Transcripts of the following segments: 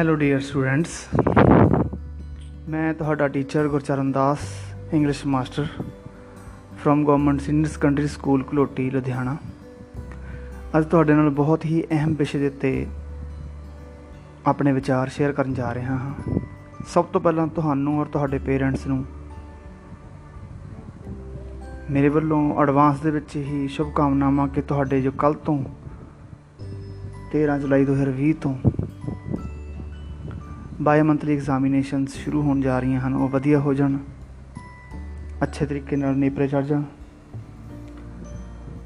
Hello dear students ਮੈਂ ਤੁਹਾਡਾ teacher Gurcharan Das English master from government senior secondary school Kaloti Ludhiana ਅੱਜ ਤੁਹਾਡੇ ਨਾਲ ਬਹੁਤ ਹੀ ਅਹਿਮ ਵਿਸ਼ੇ ਦੇ ਉੱਤੇ ਆਪਣੇ ਵਿਚਾਰ ਸ਼ੇਅਰ ਕਰਨ ਜਾ ਰਿਹਾ ਹਾਂ। ਸਭ ਤੋਂ ਪਹਿਲਾਂ ਤੁਹਾਨੂੰ ਔਰ ਤੁਹਾਡੇ ਪੇਰੈਂਟਸ ਨੂੰ ਮੇਰੇ ਵੱਲੋਂ ਐਡਵਾਂਸ ਦੇ ਵਿੱਚ ਹੀ ਸ਼ੁਭ ਕਾਮਨਾਵਾਂ ਕਿ ਤੁਹਾਡੇ ਜੋ ਕੱਲ ਤੋਂ 13 ਜੁਲਾਈ 2020 ਤੋਂ ਬਾਈ ਮੰਥਲੀ ਐਗਜ਼ਾਮੀਨੇਸ਼ਨਸ ਸ਼ੁਰੂ ਹੋਣ ਜਾ ਰਹੀਆਂ ਹਨ, ਉਹ ਵਧੀਆ ਹੋ ਜਾਣ। ਅੱਛੇ ਤਰੀਕੇ ਨਾਲ ਨੇਪਰੇ ਚੜ ਜਾਣ।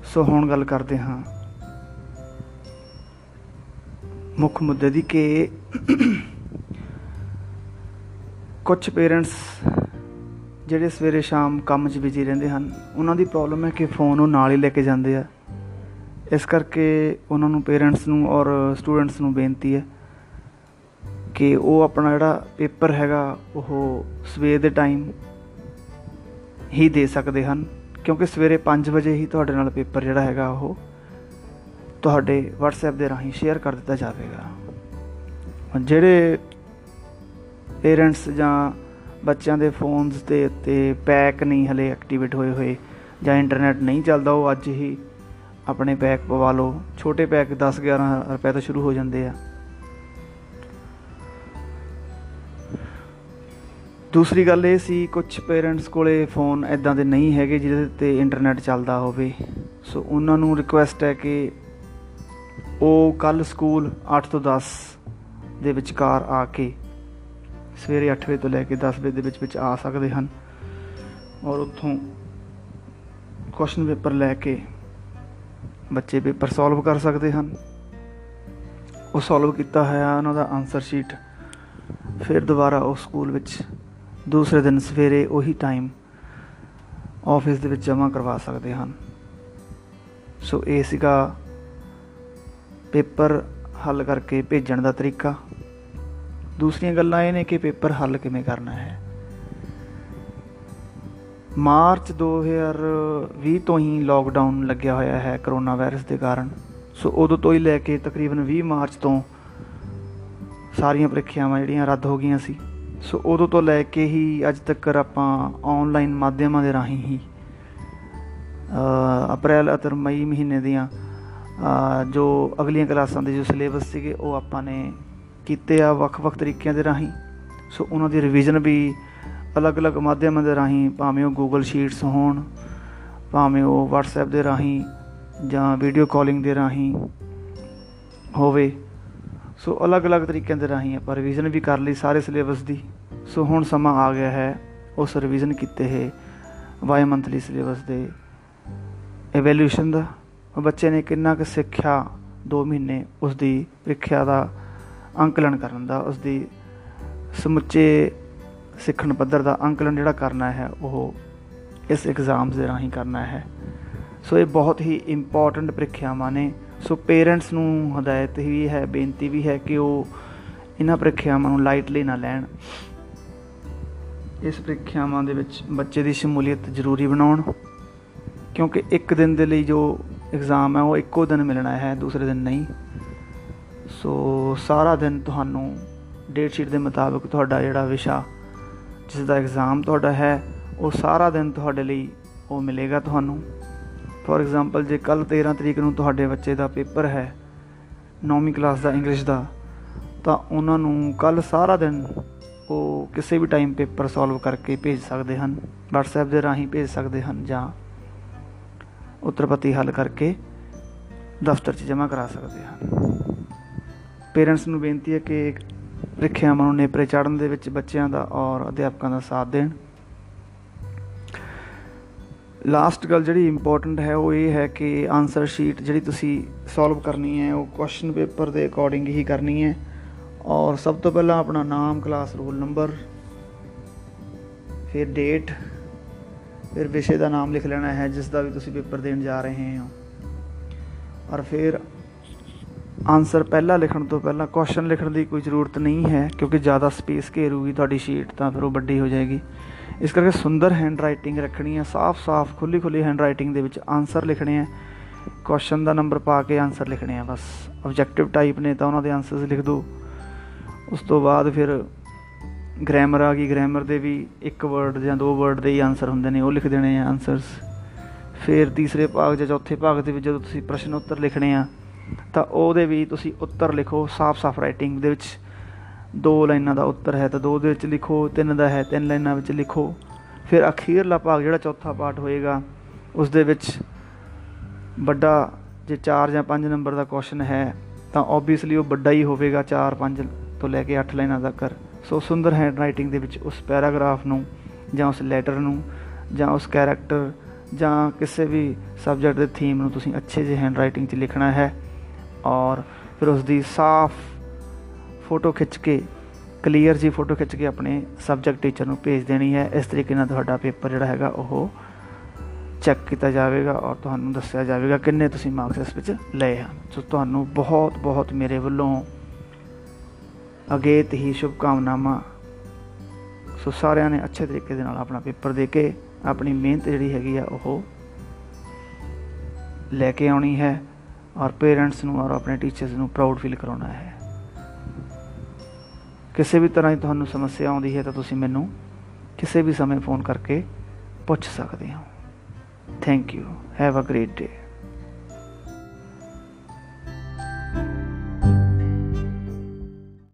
ਸੋ ਹੁਣ ਗੱਲ ਕਰਦੇ ਹਾਂ ਮੁੱਖ ਮੁੱਦੇ ਦੀ ਕਿ ਕੁਝ ਪੇਰੈਂਟਸ ਜਿਹੜੇ ਸਵੇਰੇ ਸ਼ਾਮ ਕੰਮ 'ਚ ਬਿਜ਼ੀ ਰਹਿੰਦੇ ਹਨ, ਉਹਨਾਂ ਦੀ ਪ੍ਰੋਬਲਮ ਹੈ ਕਿ ਫੋਨ ਉਹ ਨਾਲ ਹੀ ਲੈ ਕੇ ਜਾਂਦੇ ਆ। ਇਸ ਕਰਕੇ ਉਹਨਾਂ ਨੂੰ ਪੇਰੈਂਟਸ ਨੂੰ ਔਰ ਸਟੂਡੈਂਟਸ ਨੂੰ ਬੇਨਤੀ ਹੈ ਕਿ ਉਹ ਆਪਣਾ ਜਿਹੜਾ ਪੇਪਰ ਹੈਗਾ, ਉਹ ਸਵੇਰ ਦੇ ਟਾਈਮ ਹੀ ਦੇ ਸਕਦੇ ਹਨ। ਕਿਉਂਕਿ ਸਵੇਰੇ 5 ਵਜੇ ਹੀ ਤੁਹਾਡੇ ਨਾਲ ਪੇਪਰ ਜਿਹੜਾ ਹੈਗਾ, ਉਹ ਤੁਹਾਡੇ WhatsApp ਦੇ ਰਾਹੀਂ ਸ਼ੇਅਰ ਕਰ ਦਿੱਤਾ ਜਾਵੇਗਾ। ਜਿਹੜੇ ਪੇਰੈਂਟਸ ਜਾਂ ਬੱਚਿਆਂ ਦੇ ਫੋਨਸ ਦੇ ਉੱਤੇ ਪੈਕ ਨਹੀਂ ਹਲੇ ਐਕਟੀਵੇਟ ਹੋਏ ਹੋਏ ਜਾਂ ਇੰਟਰਨੈਟ ਨਹੀਂ ਚੱਲਦਾ, ਉਹ ਅੱਜ ਹੀ ਆਪਣੇ ਪੈਕ ਪਵਾ ਲਓ। ਛੋਟੇ ਪੈਕ 10 11 ਰੁਪਏ ਤੋਂ ਸ਼ੁਰੂ ਹੋ ਜਾਂਦੇ ਆ। ਦੂਸਰੀ ਗੱਲ ਇਹ ਸੀ ਕੁਝ ਪੇਰੈਂਟਸ ਕੋਲੇ ਫੋਨ ਐਦਾਂ ਦੇ ਨਹੀਂ ਹੈਗੇ ਜਿਹਦੇ ਤੇ ਇੰਟਰਨੈਟ ਚੱਲਦਾ ਹੋਵੇ। ਸੋ ਉਹਨਾਂ ਨੂੰ ਰਿਕੁਐਸਟ ਹੈ ਕਿ ਉਹ ਕੱਲ ਸਕੂਲ 8 ਤੋਂ 10 ਦੇ ਵਿਚਕਾਰ ਆ ਕੇ ਸਵੇਰੇ 8 ਵਜੇ ਤੋਂ ਲੈ ਕੇ 10 ਵਜੇ ਦੇ ਵਿੱਚ ਵਿੱਚ ਆ ਸਕਦੇ ਹਨ ਔਰ ਉੱਥੋਂ ਕੁਐਸਚਨ ਪੇਪਰ ਲੈ ਕੇ ਬੱਚੇ ਪੇਪਰ ਸੋਲਵ ਕਰ ਸਕਦੇ ਹਨ। ਉਹ ਸੋਲਵ ਕੀਤਾ ਹੋਇਆ, ਉਹਨਾਂ ਦਾ ਆਨਸਰ ਸ਼ੀਟ ਫਿਰ ਦੁਬਾਰਾ ਉਹ ਸਕੂਲ ਵਿੱਚ ਦੂਸਰੇ ਦਿਨ ਸਵੇਰੇ ਉਹੀ ਟਾਈਮ ਆਫਿਸ ਦੇ ਵਿੱਚ ਜਮ੍ਹਾਂ ਕਰਵਾ ਸਕਦੇ ਹਨ। ਸੋ ਇਹ ਸੀਗਾ ਪੇਪਰ ਹੱਲ ਕਰਕੇ ਭੇਜਣ ਦਾ ਤਰੀਕਾ। ਦੂਸਰੀਆਂ ਗੱਲਾਂ ਇਹ ਨੇ ਕਿ ਪੇਪਰ ਹੱਲ ਕਿਵੇਂ ਕਰਨਾ ਹੈ। ਮਾਰਚ 2020 ਤੋਂ ਹੀ ਲਾਕਡਾਊਨ ਲੱਗਿਆ ਹੋਇਆ ਹੈ ਕਰੋਨਾ ਵਾਇਰਸ ਦੇ ਕਾਰਨ। ਸੋ ਉਦੋਂ ਤੋਂ ਹੀ ਲੈ ਕੇ ਤਕਰੀਬਨ 20 ਮਾਰਚ ਤੋਂ ਸਾਰੀਆਂ ਪ੍ਰੀਖਿਆਵਾਂ ਜਿਹੜੀਆਂ ਰੱਦ ਹੋ ਗਈਆਂ ਸੀ। ਸੋ ਉਦੋਂ ਤੋਂ ਲੈ ਕੇ ਹੀ ਅੱਜ ਤੱਕ ਆਪਾਂ ਆਨਲਾਈਨ ਮਾਧਿਅਮਾਂ ਦੇ ਰਾਹੀਂ ਹੀ ਅਪ੍ਰੈਲ ਅਤੇ ਮਈ ਮਹੀਨੇ ਦੀਆਂ ਜੋ ਅਗਲੀਆਂ ਕਲਾਸਾਂ ਦੇ ਜੋ ਸਿਲੇਬਸ ਸੀਗੇ, ਉਹ ਆਪਾਂ ਨੇ ਕੀਤੇ ਆ ਵੱਖ-ਵੱਖ ਤਰੀਕਿਆਂ ਦੇ ਰਾਹੀਂ। ਸੋ ਉਹਨਾਂ ਦੀ ਰਿਵੀਜ਼ਨ ਵੀ ਅਲੱਗ-ਅਲੱਗ ਮਾਧਿਅਮਾਂ ਦੇ ਰਾਹੀਂ, ਭਾਵੇਂ ਉਹ ਗੂਗਲ ਸ਼ੀਟਸ ਹੋਣ, ਭਾਵੇਂ ਉਹ WhatsApp ਦੇ ਰਾਹੀਂ ਜਾਂ ਵੀਡੀਓ ਕਾਲਿੰਗ ਦੇ ਰਾਹੀਂ ਹੋਵੇ। ਸੋ ਅਲੱਗ-ਅਲੱਗ ਤਰੀਕਿਆਂ ਦੇ ਰਾਹੀਂ ਆਪਾਂ ਰਿਵੀਜ਼ਨ ਵੀ ਕਰ ਲਈ ਸਾਰੇ ਸਿਲੇਬਸ ਦੀ। ਸੋ ਹੁਣ ਸਮਾਂ ਆ ਗਿਆ ਹੈ ਉਸ ਰਿਵੀਜ਼ਨ ਕੀਤੇ ਹੈ ਵਾਈ ਮੰਥਲੀ ਸਿਲੇਬਸ ਦੇ ਇਵੈਲੂਏਸ਼ਨ ਦਾ। ਬੱਚੇ ਨੇ ਕਿੰਨਾ ਕੁ ਸਿੱਖਿਆ 2 ਮਹੀਨੇ ਉਸ ਦੀ ਪ੍ਰੀਖਿਆ ਦਾ ਅੰਕਲਨ ਕਰਨ ਦਾ ਉਸ ਦੀ ਸਮੁੱਚੇ ਸਿੱਖਣ ਪੱਧਰ ਦਾ ਅੰਕਲਨ ਜਿਹੜਾ ਕਰਨਾ ਹੈ, ਉਹ ਇਸ ਐਗਜ਼ਾਮਸ ਦੇ ਰਾਹੀਂ ਕਰਨਾ ਹੈ। ਸੋ ਇਹ ਬਹੁਤ ਹੀ ਇੰਪੋਰਟੈਂਟ ਪ੍ਰੀਖਿਆਵਾਂ ਨੇ। ਸੋ ਪੇਰੈਂਟਸ ਨੂੰ ਹਦਾਇਤ ਵੀ ਹੈ, ਬੇਨਤੀ ਵੀ ਹੈ ਕਿ ਉਹ ਇਹਨਾਂ ਪ੍ਰੀਖਿਆਵਾਂ ਨੂੰ ਲਾਈਟਲੀ ਨਾ ਲੈਣ। ਇਸ ਪ੍ਰੀਖਿਆਵਾਂ ਦੇ ਵਿੱਚ ਬੱਚੇ ਦੀ ਸ਼ਮੂਲੀਅਤ ਜ਼ਰੂਰੀ ਬਣਾਉਣ, ਕਿਉਂਕਿ ਇੱਕ ਦਿਨ ਦੇ ਲਈ ਜੋ ਐਗਜ਼ਾਮ ਹੈ, ਉਹ ਇੱਕੋ ਦਿਨ ਮਿਲਣਾ ਹੈ, ਦੂਸਰੇ ਦਿਨ ਨਹੀਂ। ਸੋ ਸਾਰਾ ਦਿਨ ਤੁਹਾਨੂੰ ਡੇਟ ਸ਼ੀਟ ਦੇ ਮੁਤਾਬਕ ਤੁਹਾਡਾ ਜਿਹੜਾ ਵਿਸ਼ਾ, ਜਿਸ ਦਾ ਐਗਜ਼ਾਮ ਤੁਹਾਡਾ ਹੈ, ਉਹ ਸਾਰਾ ਦਿਨ ਤੁਹਾਡੇ ਲਈ ਉਹ ਮਿਲੇਗਾ ਤੁਹਾਨੂੰ। ਫੋਰ ਐਗਜ਼ਾਮਪਲ ਜੇ ਕੱਲ 13 ਤਰੀਕ ਨੂੰ ਤੁਹਾਡੇ ਬੱਚੇ ਦਾ ਪੇਪਰ ਹੈ 9ਵੀਂ ਕਲਾਸ ਦਾ ਇੰਗਲਿਸ਼ ਦਾ, ਤਾਂ ਉਹਨਾਂ ਨੂੰ ਕੱਲ ਸਾਰਾ ਦਿਨ ਉਹ ਕਿਸੇ ਵੀ ਟਾਈਮ ਪੇਪਰ ਸੋਲਵ ਕਰਕੇ ਭੇਜ ਸਕਦੇ ਹਨ, WhatsApp ਦੇ ਰਾਹੀਂ ਭੇਜ ਸਕਦੇ ਹਨ ਜਾਂ ਉੱਤਰਪਤੀ ਹੱਲ ਕਰਕੇ ਦਫ਼ਤਰ 'ਚ ਜਮ੍ਹਾਂ ਕਰਾ ਸਕਦੇ ਹਨ। ਪੇਰੈਂਟਸ ਨੂੰ ਬੇਨਤੀ ਹੈ ਕਿ ਪ੍ਰੀਖਿਆਵਾਂ ਨੂੰ ਨੇਪਰੇ ਚਾੜਨ ਦੇ ਵਿੱਚ ਬੱਚਿਆਂ ਦਾ ਔਰ ਅਧਿਆਪਕਾਂ ਦਾ ਸਾਥ ਦੇਣ। ਲਾਸਟ ਗੱਲ ਜਿਹੜੀ ਇੰਪੋਰਟੈਂਟ ਹੈ ਉਹ ਇਹ ਹੈ ਕਿ ਆਨਸਰ ਸ਼ੀਟ ਜਿਹੜੀ ਤੁਸੀਂ ਸੋਲਵ ਕਰਨੀ ਹੈ, ਉਹ ਕੁਐਸਚਨ ਪੇਪਰ ਦੇ ਅਕੋਰਡਿੰਗ ਹੀ ਕਰਨੀ ਹੈ। ਔਰ ਸਭ ਤੋਂ ਪਹਿਲਾਂ ਆਪਣਾ ਨਾਮ ਕਲਾਸ ਰੋਲ ਨੰਬਰ ਫਿਰ ਡੇਟ ਫਿਰ ਵਿਸ਼ੇ ਦਾ ਨਾਮ ਲਿਖ ਲੈਣਾ ਹੈ ਜਿਸ ਦਾ ਵੀ ਤੁਸੀਂ ਪੇਪਰ ਦੇਣ ਜਾ ਰਹੇ ਹੋ। ਔਰ ਫਿਰ ਆਨਸਰ ਪਹਿਲਾਂ ਲਿਖਣ ਤੋਂ ਪਹਿਲਾਂ ਕੁਐਸਚਨ ਲਿਖਣ ਦੀ ਕੋਈ ਜ਼ਰੂਰਤ ਨਹੀਂ ਹੈ, ਕਿਉਂਕਿ ਜ਼ਿਆਦਾ ਸਪੇਸ ਘੇਰੂਗੀ ਤੁਹਾਡੀ ਸ਼ੀਟ ਤਾਂ ਫਿਰ ਉਹ ਵੱਡੀ ਹੋ ਜਾਏਗੀ। ਇਸ ਕਰਕੇ ਸੁੰਦਰ ਹੈਂਡ ਰਾਈਟਿੰਗ ਰੱਖਣੀ ਹੈ, ਸਾਫ਼-ਸਾਫ਼, ਖੁੱਲੀ-ਖੁੱਲੀ ਹੈਂਡ ਰਾਈਟਿੰਗ ਦੇ ਵਿੱਚ ਆਨਸਰ ਲਿਖਣੇ ਆ ਕੁਐਸਚਨ ਦਾ ਨੰਬਰ ਪਾ ਕੇ ਆਨਸਰ ਲਿਖਣੇ ਆ ਬਸ। ਆਬਜੈਕਟਿਵ ਟਾਈਪ ਨੇ ਤਾਂ ਉਹਨਾਂ ਦੇ ਆਨਸਰਸ ਲਿਖ ਦਿਓ ਉਸ ਤੋਂ ਬਾਅਦ ਫਿਰ ਗ੍ਰਾਮਰ ਆ ਗਈ ਗ੍ਰਾਮਰ ਦੇ ਵੀ ਇੱਕ ਵਰਡ ਜਾਂ ਦੋ ਵਰਡ ਦੇ ਹੀ ਆਨਸਰ ਹੁੰਦੇ ਨੇ, ਉਹ ਲਿਖ ਦੇਣੇ ਆ ਆਨਸਰਸ ਫਿਰ ਤੀਸਰੇ ਭਾਗ ਜਾਂ ਚੌਥੇ ਭਾਗ ਦੇ ਵਿੱਚ ਜਦੋਂ ਤੁਸੀਂ ਪ੍ਰਸ਼ਨ ਉੱਤਰ ਲਿਖਣੇ ਆ, ਤਾਂ ਉਹਦੇ ਵੀ ਤੁਸੀਂ ਉੱਤਰ ਲਿਖੋ, ਸਾਫ਼-ਸਾਫ਼ ਰਾਈਟਿੰਗ ਦੇ ਵਿੱਚ। ਦੋ ਲਾਈਨਾਂ ਦਾ ਉੱਤਰ ਹੈ ਤਾਂ ਦੋ ਦੇ ਵਿੱਚ ਲਿਖੋ, ਤਿੰਨ ਦਾ ਹੈ, ਤਿੰਨ ਲਾਈਨਾਂ ਵਿੱਚ ਲਿਖੋ। ਫਿਰ ਅਖੀਰਲਾ ਭਾਗ ਜਿਹੜਾ ਚੌਥਾ ਪਾਰਟ ਹੋਏਗਾ, ਉਸ ਦੇ ਵਿੱਚ ਵੱਡਾ ਜੇ 4 ਜਾਂ 5 ਨੰਬਰ ਦਾ ਕੁਐਸਚਨ ਹੈ, ਤਾਂ ਆਬਵੀਅਸਲੀ ਉਹ ਵੱਡਾ ਹੀ ਹੋਵੇਗਾ 4 5 ਤੋਂ ਲੈ ਕੇ 8 ਲਾਈਨਾਂ ਤੱਕ। ਸੋ ਸੁੰਦਰ ਹੈਂਡ ਰਾਈਟਿੰਗ ਦੇ ਵਿੱਚ ਉਸ ਪੈਰਾਗ੍ਰਾਫ ਨੂੰ ਜਾਂ ਉਸ ਲੈਟਰ ਨੂੰ ਜਾਂ ਉਸ ਕੈਰੈਕਟਰ ਜਾਂ ਕਿਸੇ ਵੀ ਸਬਜੈਕਟ ਦੇ ਥੀਮ ਨੂੰ ਤੁਸੀਂ ਅੱਛੇ ਜਿਹੇ ਹੈਂਡ ਰਾਈਟਿੰਗ 'ਚ ਲਿਖਣਾ ਹੈ ਔਰ ਫਿਰ ਉਸ ਦੀ ਸਾਫ਼ ਫੋਟੋ ਖਿੱਚ ਕੇ, ਕਲੀਅਰ ਜੀ ਫੋਟੋ ਖਿੱਚ ਕੇ ਆਪਣੇ ਸਬਜੈਕਟ ਟੀਚਰ ਨੂੰ ਭੇਜ ਦੇਣੀ ਹੈ। ਇਸ ਤਰੀਕੇ ਨਾਲ ਤੁਹਾਡਾ ਪੇਪਰ ਜਿਹੜਾ ਹੈਗਾ ਉਹ ਚੈੱਕ ਕੀਤਾ ਜਾਵੇਗਾ ਔਰ ਤੁਹਾਨੂੰ ਦੱਸਿਆ ਜਾਵੇਗਾ ਕਿੰਨੇ ਤੁਸੀਂ ਮਾਰਕਸ ਇਸ ਵਿੱਚ ਲਏ ਹਨ। ਸੋ ਤੁਹਾਨੂੰ ਬਹੁਤ ਬਹੁਤ ਮੇਰੇ ਵੱਲੋਂ ਅਗੇਤ ਹੀ ਸ਼ੁਭਕਾਮਨਾਵਾਂ। ਸੋ ਸਾਰਿਆਂ ਨੇ ਅੱਛੇ ਤਰੀਕੇ ਦੇ ਨਾਲ ਆਪਣਾ ਪੇਪਰ ਦੇ ਕੇ ਆਪਣੀ ਮਿਹਨਤ ਜਿਹੜੀ ਹੈਗੀ ਆ ਉਹ ਲੈ ਕੇ ਆਉਣੀ ਹੈ ਔਰ ਪੇਰੈਂਟਸ ਨੂੰ ਔਰ ਆਪਣੇ ਟੀਚਰਸ ਨੂੰ ਪ੍ਰਾਊਡ ਫੀਲ ਕਰਾਉਣਾ ਹੈ। ਕਿਸੇ ਵੀ ਤਰ੍ਹਾਂ ਦੀ ਤੁਹਾਨੂੰ ਸਮੱਸਿਆ ਆਉਂਦੀ ਹੈ ਤਾਂ ਤੁਸੀਂ ਮੈਨੂੰ ਕਿਸੇ ਵੀ ਸਮੇਂ ਫੋਨ ਕਰਕੇ ਪੁੱਛ ਸਕਦੇ ਹੋ। Thank you have a great day